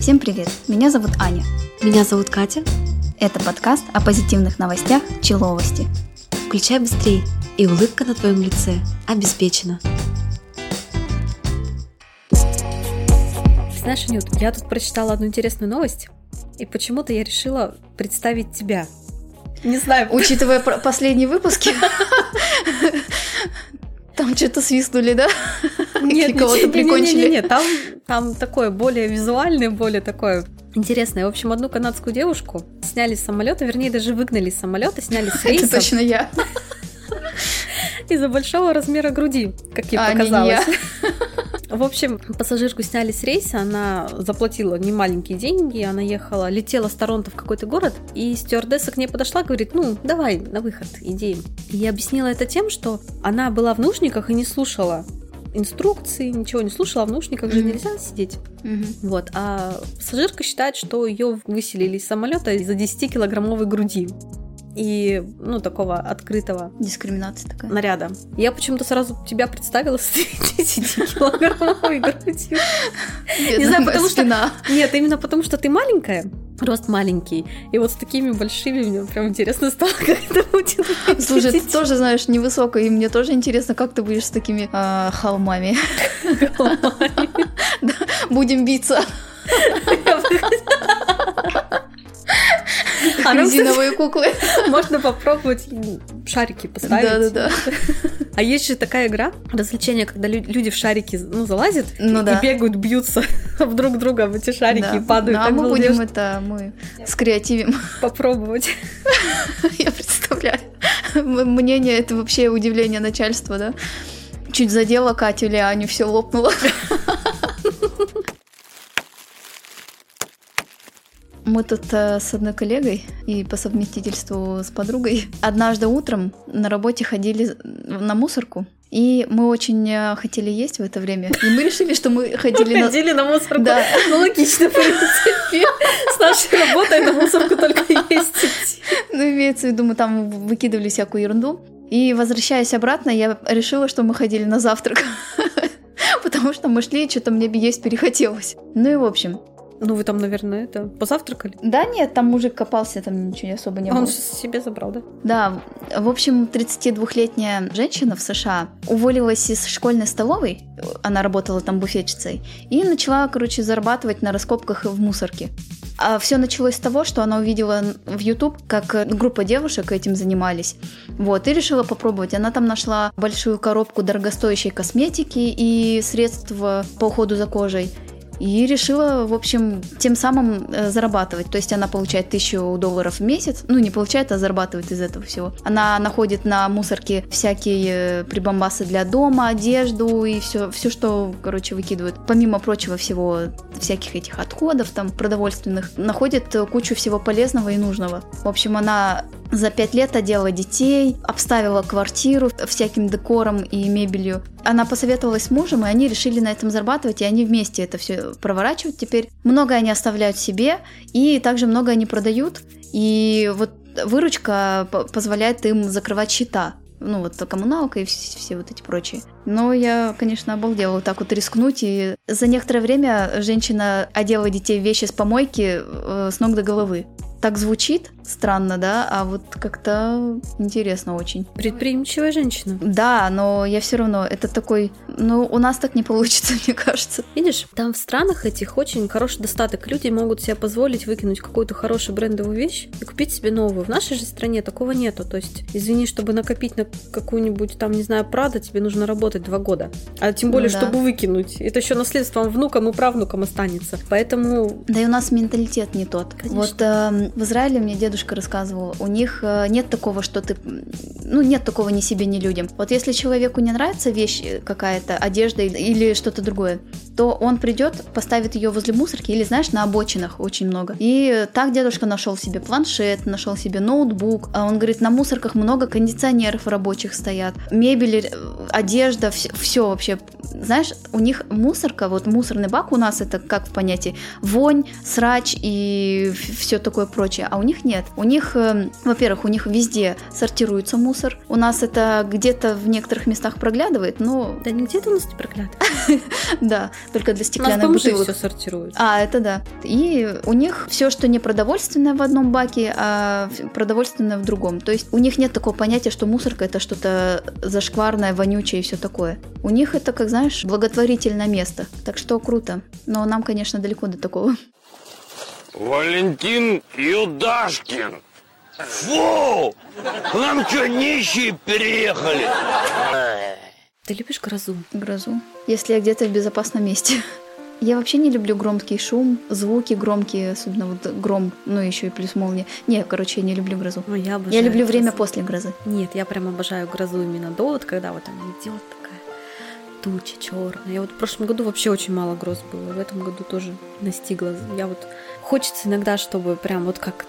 Всем привет! Меня зовут Аня. Меня зовут Катя. Это подкаст о позитивных новостях Человости. Включай быстрей, и улыбка на твоем лице обеспечена. Знаешь, Анют, я тут прочитала одну интересную новость, и почему-то я решила представить тебя. Не знаю. Учитывая последние выпуски, там что-то свистнули, да? Нет, кого-то прикончили. Нет, там, там такое более визуальное, более такое интересное. В общем, одну канадскую девушку сняли с самолета, вернее, даже выгнали с самолета, сняли с рейса. Это точно я. Из-за большого размера груди, как ей а, показалось. В общем, пассажирку сняли с рейса, она заплатила немаленькие деньги, она ехала, летела с Торонто в какой-то город, и стюардесса к ней подошла, говорит, ну, давай, на выход, иди. И я объяснила это тем, что она была в наушниках и не слушала инструкции, ничего не слушала, а в наушниках же нельзя сидеть. Mm-hmm. Вот. А пассажирка считает, что ее выселили из самолета из-за 10-килограммовой груди и, ну, такого открытого... Дискриминация такая. Наряда. Я почему-то сразу тебя представила с 10-килограммовой грудью. Не знаю, потому что... Нет, именно потому что ты маленькая, рост маленький. И вот с такими большими мне прям интересно стало, как это будет. Слушай, ты тоже знаешь невысокая, и мне тоже интересно, как ты будешь с такими а, холмами. Будем биться. А резиновые куклы. Можно попробовать шарики поставить. Да-да-да. А есть же такая игра, развлечение, когда люди в шарики ну, залазят ну, и, да. бегают, бьются друг друга в эти шарики да. и падают. Да, мы будем это, мы скреативим. Попробовать. Я представляю. Мнение это вообще удивление начальства, да? Чуть задела Катю или Аню, все лопнуло. Мы тут э, с одной коллегой и по совместительству с подругой однажды утром на работе ходили на мусорку. И мы очень э, хотели есть в это время. И мы решили, что мы ходили на... Ходили на мусорку. Да. Ну, логично, в принципе. С нашей работой на мусорку только есть Ну, имеется в виду, мы там выкидывали всякую ерунду. И возвращаясь обратно, я решила, что мы ходили на завтрак. Потому что мы шли, что-то мне есть перехотелось. Ну и в общем, ну, вы там, наверное, это позавтракали? Да, нет, там мужик копался, там ничего особо не было. Он себе забрал, да? Да. В общем, 32-летняя женщина в США уволилась из школьной столовой, она работала там буфетчицей, и начала, короче, зарабатывать на раскопках в мусорке. А все началось с того, что она увидела в YouTube, как группа девушек этим занимались. Вот, и решила попробовать. Она там нашла большую коробку дорогостоящей косметики и средств по уходу за кожей и решила, в общем, тем самым э, зарабатывать. То есть она получает тысячу долларов в месяц, ну не получает, а зарабатывает из этого всего. Она находит на мусорке всякие э, прибамбасы для дома, одежду и все, все, что, короче, выкидывают. Помимо прочего всего, всяких этих отходов там продовольственных, находит э, кучу всего полезного и нужного. В общем, она за пять лет одела детей, обставила квартиру всяким декором и мебелью. Она посоветовалась с мужем, и они решили на этом зарабатывать, и они вместе это все проворачивают теперь. Много они оставляют себе, и также много они продают. И вот выручка позволяет им закрывать счета ну вот коммуналка и все, все вот эти прочие. Но я, конечно, обалдела вот так вот рискнуть. И за некоторое время женщина одела детей в вещи с помойки э, с ног до головы так звучит странно, да, а вот как-то интересно очень. Предприимчивая женщина. Да, но я все равно, это такой, ну, у нас так не получится, мне кажется. Видишь, там в странах этих очень хороший достаток. Люди могут себе позволить выкинуть какую-то хорошую брендовую вещь и купить себе новую. В нашей же стране такого нету. То есть, извини, чтобы накопить на какую-нибудь там, не знаю, Прада, тебе нужно работать два года. А тем более, ну, да. чтобы выкинуть. Это еще наследством внукам и правнукам останется. Поэтому... Да и у нас менталитет не тот. Конечно. Вот э, в Израиле мне дедушка рассказывал, у них э, нет такого, что ты, ну нет такого ни себе, ни людям. Вот если человеку не нравится вещь какая-то, одежда или что-то другое, то он придет, поставит ее возле мусорки или, знаешь, на обочинах очень много. И так дедушка нашел себе планшет, нашел себе ноутбук. А он говорит, на мусорках много кондиционеров рабочих стоят, мебель, э, одежда, все, все вообще знаешь, у них мусорка, вот мусорный бак у нас это как в понятии вонь, срач и все такое прочее, а у них нет. У них, э, во-первых, у них везде сортируется мусор. У нас это где-то в некоторых местах проглядывает, но... Да не где-то у нас не проглядывает. Да, только для стеклянных бутылок. все сортируют. А, это да. И у них все, что не продовольственное в одном баке, а продовольственное в другом. То есть у них нет такого понятия, что мусорка это что-то зашкварное, вонючее и все такое. У них это, как знаешь, благотворительное место. Так что круто. Но нам, конечно, далеко до такого. Валентин Юдашкин. Фу! К нам что, нищие переехали? Ты любишь грозу? Грозу. Если я где-то в безопасном месте. Я вообще не люблю громкий шум, звуки громкие, особенно вот гром, ну еще и плюс молния. Не, короче, я не люблю грозу. Ну, я, я люблю грозу. время после грозы. Нет, я прям обожаю грозу именно до, вот когда вот она идет туча черная. Я вот в прошлом году вообще очень мало гроз было, в этом году тоже настигла. Я вот хочется иногда, чтобы прям вот как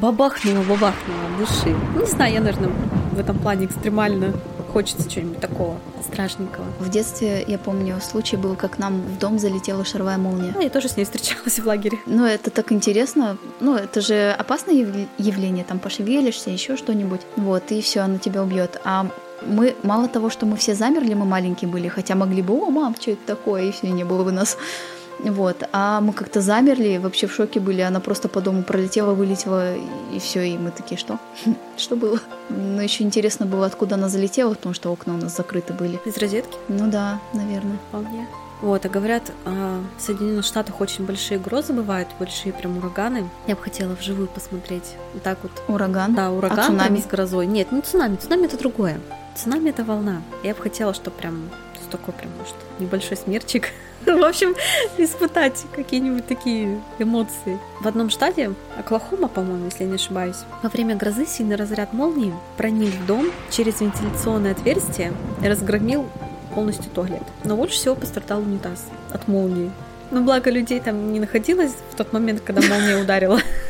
бабахнуло, бабахнуло души. Не знаю, я, наверное, в этом плане экстремально хочется чего-нибудь такого страшненького. В детстве, я помню, случай был, как нам в дом залетела шаровая молния. А, я тоже с ней встречалась в лагере. Ну, это так интересно. Ну, это же опасное явление, там пошевелишься, еще что-нибудь. Вот, и все, оно тебя убьет. А мы, мало того, что мы все замерли, мы маленькие были, хотя могли бы, о, мам, что это такое, и все, не было бы нас. Вот, а мы как-то замерли, вообще в шоке были, она просто по дому пролетела, вылетела, и все, и мы такие, что? Что было? Но еще интересно было, откуда она залетела, потому что окна у нас закрыты были. Из розетки? Ну да, наверное. Вполне. Вот, а говорят, а, в Соединенных Штатах очень большие грозы бывают, большие прям ураганы. Я бы хотела вживую посмотреть. Вот так вот. Ураган? Да, ураган а цунами? с грозой. Нет, не цунами, цунами это другое. Цунами это волна. Я бы хотела, чтобы прям такой прям, может, небольшой смерчик В общем, испытать какие-нибудь такие эмоции. В одном штате, Оклахома, по-моему, если я не ошибаюсь, во время грозы сильный разряд молнии проник в дом через вентиляционное отверстие и разгромил полностью туалет. Но больше всего пострадал унитаз от молнии. Но благо людей там не находилось в тот момент, когда молния ударила.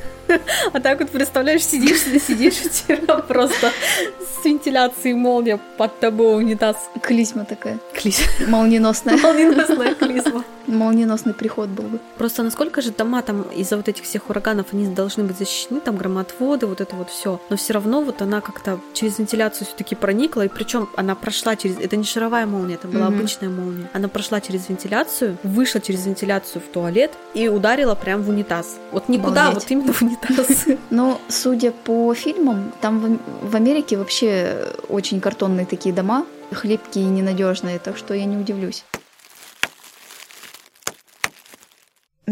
А так вот, представляешь, сидишь, сидишь, у тебя просто с вентиляцией молния под тобой унитаз. Клизма такая. Клизма. Молниеносная. Молниеносная клизма. Молниеносный приход был бы. Просто насколько же дома там из-за вот этих всех ураганов, они должны быть защищены, там громотводы, вот это вот все. Но все равно вот она как-то через вентиляцию все-таки проникла, и причем она прошла через... Это не шаровая молния, это была mm-hmm. обычная молния. Она прошла через вентиляцию, вышла через вентиляцию в туалет и ударила прям в унитаз. Вот никуда, Обалдеть. вот именно в унитаз. Но, судя по фильмам, там в Америке вообще очень картонные такие дома, хлипкие и ненадежные, так что я не удивлюсь.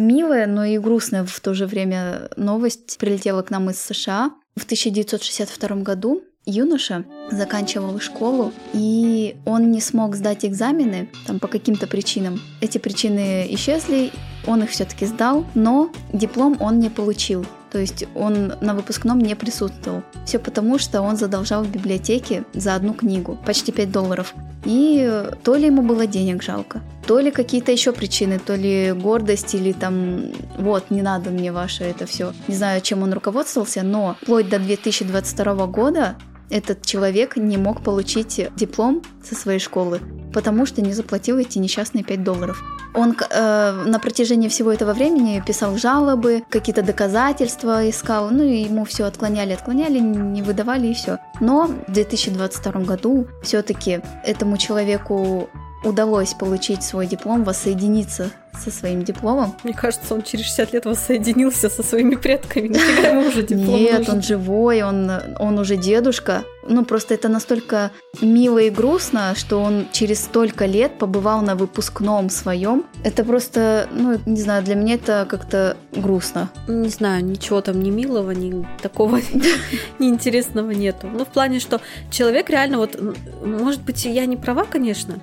Милая, но и грустная в то же время новость прилетела к нам из США. В 1962 году юноша заканчивал школу, и он не смог сдать экзамены там по каким-то причинам. Эти причины исчезли, он их все-таки сдал, но диплом он не получил. То есть он на выпускном не присутствовал. Все потому, что он задолжал в библиотеке за одну книгу, почти 5 долларов. И то ли ему было денег жалко, то ли какие-то еще причины, то ли гордость или там, вот, не надо мне ваше это все. Не знаю, чем он руководствовался, но вплоть до 2022 года этот человек не мог получить диплом со своей школы, потому что не заплатил эти несчастные 5 долларов. Он э, на протяжении всего этого времени писал жалобы, какие-то доказательства искал, ну и ему все отклоняли, отклоняли, не выдавали и все. Но в 2022 году все-таки этому человеку удалось получить свой диплом, воссоединиться со своим дипломом. Мне кажется, он через 60 лет воссоединился со своими предками. Нафига ему уже диплом Нет, нужен? он живой, он, он уже дедушка. Ну, просто это настолько мило и грустно, что он через столько лет побывал на выпускном своем. Это просто, ну, не знаю, для меня это как-то грустно. Не знаю, ничего там ни милого, ни такого неинтересного нету. Ну, в плане, что человек реально вот, может быть, я не права, конечно,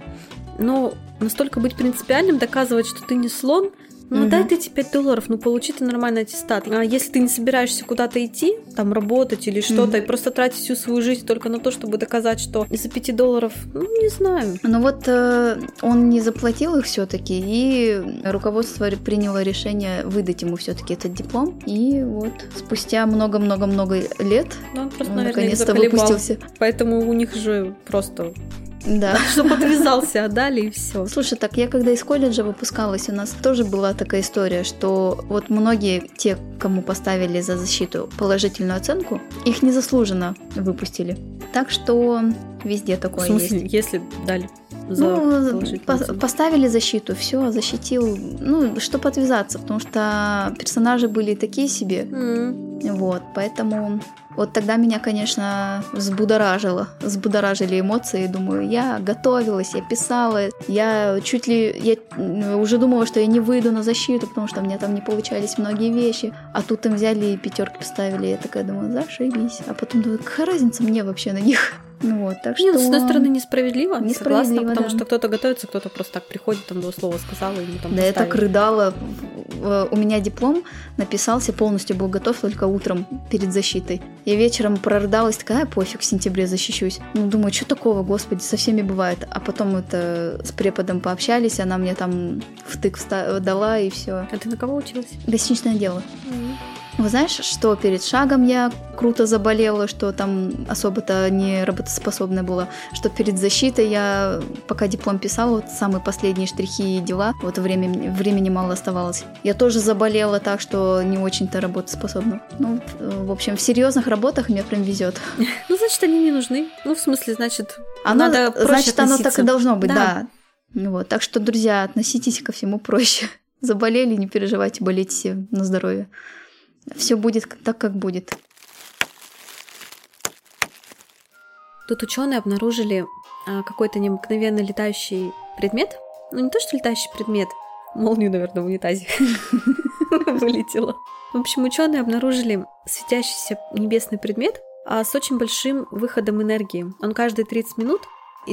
но настолько быть принципиальным, доказывать, что ты не слон, ну, угу. дай ты эти 5 долларов, ну, получи ты нормальный аттестат. А если ты не собираешься куда-то идти, там, работать или что-то, угу. и просто тратить всю свою жизнь только на то, чтобы доказать, что из-за 5 долларов, ну, не знаю. Ну, вот э, он не заплатил их все таки и руководство приняло решение выдать ему все таки этот диплом. И вот спустя много-много-много лет ну, он, просто, он наконец-то выпустился. Поэтому у них же просто Да. Чтобы отвязался, отдали и все. Слушай, так я когда из колледжа выпускалась, у нас тоже была такая история, что вот многие те, кому поставили за защиту положительную оценку, их незаслуженно выпустили. Так что везде такое В смысле, есть. если дали за Ну, по- поставили защиту, все, защитил. Ну, чтобы отвязаться, потому что персонажи были такие себе. М. Вот, поэтому вот тогда меня, конечно, взбудоражило, взбудоражили эмоции. Думаю, я готовилась, я писала, я чуть ли, я уже думала, что я не выйду на защиту, потому что у меня там не получались многие вещи. А тут им взяли и пятерки поставили. Я такая думаю, зашибись. А потом думаю, какая разница мне вообще на них? Ну вот, так Не, что... с одной стороны, несправедливо, Несправедливо, согласна, потому да. что кто-то готовится, кто-то просто так приходит, там два слова сказала, и ему там Да я так поставили. рыдала. Э, У меня диплом написался, полностью был готов только утром перед защитой. Я вечером прорыдалась, такая, «А, пофиг, в сентябре защищусь. Ну, думаю, что такого, господи, со всеми бывает. А потом это с преподом пообщались, она мне там втык вста- дала, и все. А ты на кого училась? Гостиничное дело. Вы знаешь, что перед шагом я круто заболела, что там особо-то не работоспособная была, что перед защитой я, пока диплом писала, вот самые последние штрихи и дела, вот времени, времени мало оставалось. Я тоже заболела так, что не очень-то работоспособна. Ну, в общем, в серьезных работах мне прям везет. Ну, значит, они не нужны. Ну, в смысле, значит, Оно, надо проще значит, оно так и относиться. должно быть, Да. да. Вот, так что, друзья, относитесь ко всему проще. Заболели, не переживайте, болейте все на здоровье. Все будет так, как будет. Тут ученые обнаружили а, какой-то необыкновенно летающий предмет. Ну, не то, что летающий предмет, молнию, наверное, в унитазе вылетела. В общем, ученые обнаружили светящийся небесный предмет а, с очень большим выходом энергии. Он каждые 30 минут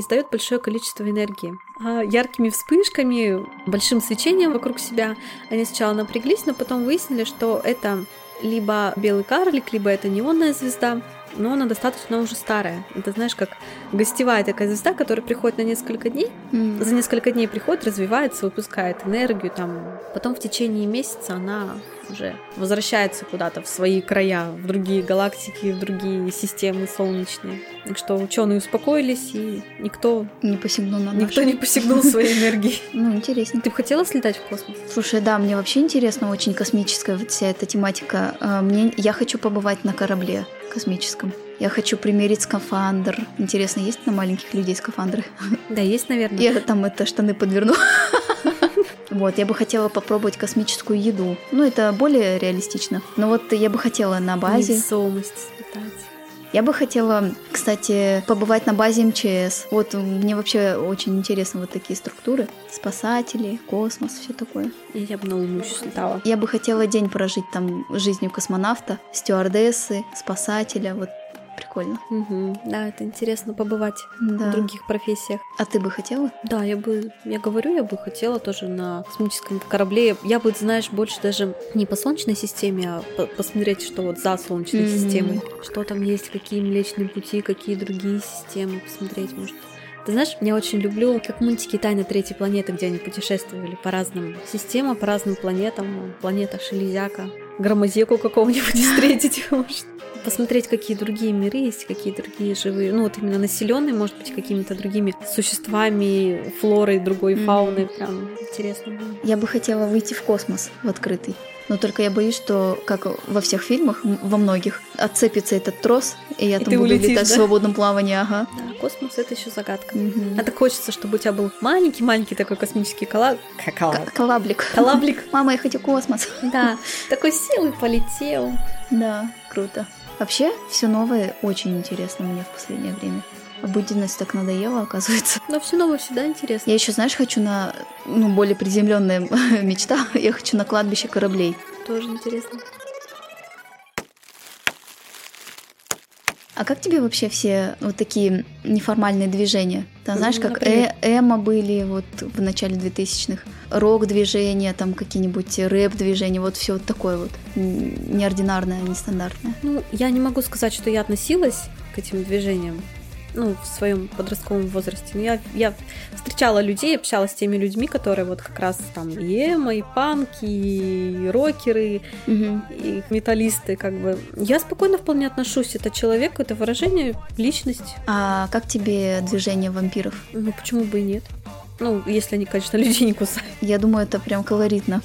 издает большое количество энергии. А яркими вспышками, большим свечением вокруг себя они сначала напряглись, но потом выяснили, что это либо белый карлик, либо это неонная звезда, но она достаточно уже старая. Это, знаешь, как гостевая такая звезда, которая приходит на несколько дней, М. за несколько дней приходит, развивается, выпускает энергию, там, потом в течение месяца она уже возвращается куда-то в свои края, в другие галактики, в другие системы солнечные. Так что ученые успокоились, и никто, Не посягнул на никто наши. не посягнул своей энергией. Ну, интересненько. Ты бы хотела слетать в космос? Слушай, да, мне вообще интересно очень космическая вот вся эта тематика. А, Мне, я хочу побывать на корабле космическом. Я хочу примерить скафандр. Интересно, есть на маленьких людей скафандры? Да, есть, наверное. Я там это штаны подверну. Вот, я бы хотела попробовать космическую еду. Ну, это более реалистично. Но вот я бы хотела на базе. Невесомость слетать. Я бы хотела, кстати, побывать на базе МЧС. Вот мне вообще очень интересны вот такие структуры. Спасатели, космос, все такое. Я бы на Луну еще слетала. Я бы хотела день прожить там жизнью космонавта, стюардессы, спасателя. Вот прикольно. Мгм. Да, это интересно побывать Да. в других профессиях. А ты бы хотела? Да, я бы, я говорю, я бы хотела тоже на космическом корабле. Я бы, знаешь, больше даже не по Солнечной системе, а по- посмотреть, что вот за Солнечной Мгм. системой. Что там есть, какие Млечные пути, какие другие системы посмотреть, может. Ты знаешь, я очень люблю, как мультики «Тайна третьей планеты», где они путешествовали по разным системам, по разным планетам. Планета Шелезяка, громозеку какого-нибудь встретить, может. Посмотреть, какие другие миры есть, какие другие живые, ну вот именно населенные, может быть, какими-то другими существами, флорой, другой фауной. Прям интересно. Я бы хотела выйти в космос, в открытый. Но только я боюсь, что, как во всех фильмах, во многих, отцепится этот трос, и я И там буду улетишь, летать да? в свободном плавании, ага. Да, космос это еще загадка. Мгм. А так хочется, чтобы у тебя был маленький-маленький такой космический кола... кола- Колаблик. Колаблик. Мама, я хочу космос. Да, такой сел и полетел. Да, круто. Вообще, все новое очень интересно мне в последнее время. Обыденность так надоела, оказывается. Но все новое всегда интересно. Я еще, знаешь, хочу на, ну, более приземленная мечта. Я хочу на кладбище кораблей. Тоже интересно. А как тебе вообще все вот такие неформальные движения? Ты Ну, знаешь, как например? э- эмо были вот в начале 2000-х, рок-движения, там какие-нибудь рэп-движения, вот все вот такое вот неординарное, нестандартное. Ну, я не могу сказать, что я относилась к этим движениям. Ну, в своем подростковом возрасте. Но я, я встречала людей, общалась с теми людьми, которые вот как раз там и эмо, и панки, и рокеры, угу. и металлисты, как бы. Я спокойно вполне отношусь. Это человек, это выражение личности. А как тебе движение вампиров? Ну, почему бы и нет? Ну, если они, конечно, людей не кусают. Я думаю, это прям колоритно.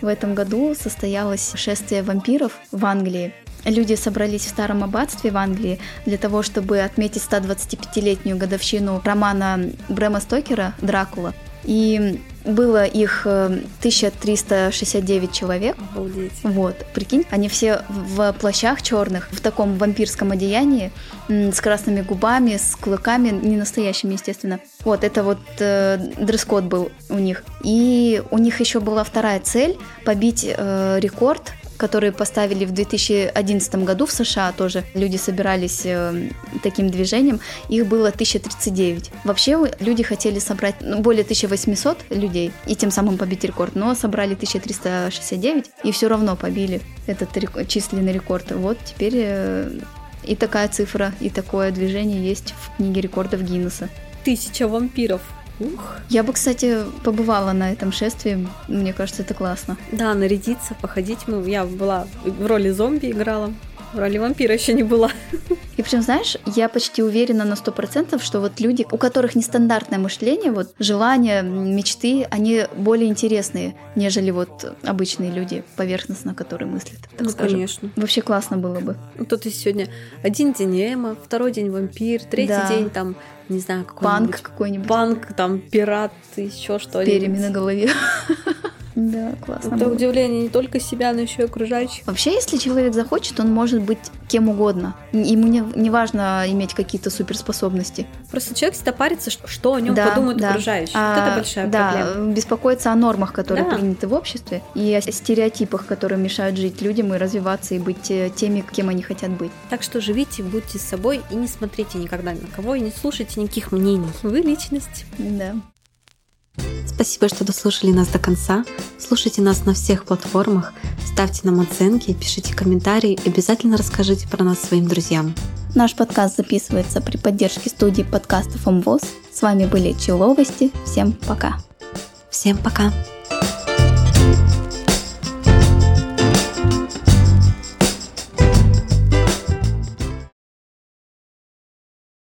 В этом году состоялось шествие вампиров в Англии. Люди собрались в старом аббатстве в Англии для того, чтобы отметить 125-летнюю годовщину романа Брэма Стокера «Дракула». И было их 1369 э, человек. Обалдеть. Вот, прикинь, они все в плащах черных, в таком вампирском одеянии, с красными губами, с клыками, не настоящими, естественно. Вот, это вот э, дресс-код был у них. И у них еще была вторая цель – побить э, рекорд которые поставили в 2011 году в США тоже. Люди собирались э, таким движением. Их было 1039. Вообще люди хотели собрать ну, более 1800 людей и тем самым побить рекорд, но собрали 1369 и все равно побили этот рек- численный рекорд. Вот теперь э, и такая цифра, и такое движение есть в книге рекордов Гиннесса. Тысяча вампиров Ух. Я бы, кстати, побывала на этом шествии. Мне кажется, это классно. Да, нарядиться, походить. Я была в роли зомби играла. В роли вампира еще не была. И причем, знаешь, я почти уверена на сто процентов, что вот люди, у которых нестандартное мышление, вот желания, мечты, они более интересные, нежели вот обычные люди поверхностно, которые мыслят. Так ну, скажем. конечно. Вообще классно было бы. Ну, тут есть сегодня один день эмо, второй день вампир, третий да. день там не знаю, какой-нибудь... Панк какой-нибудь. Панк, там, пират, еще что-нибудь. Перьями на голове. Да, классно. Это было. удивление не только себя, но еще и окружающих. Вообще, если человек захочет, он может быть кем угодно. Ему не, не важно иметь какие-то суперспособности. Просто человек всегда парится, что о нем да, подумают да. окружающие. А, вот это большая да, проблема. беспокоиться о нормах, которые да. приняты в обществе, и о стереотипах, которые мешают жить людям и развиваться, и быть э, теми, кем они хотят быть. Так что живите, будьте с собой и не смотрите никогда ни на кого, и не слушайте никаких мнений. Вы личность. Да. Спасибо, что дослушали нас до конца. Слушайте нас на всех платформах, ставьте нам оценки, пишите комментарии и обязательно расскажите про нас своим друзьям. Наш подкаст записывается при поддержке студии подкастов МВОЗ. С вами были Человости. Всем пока. Всем пока.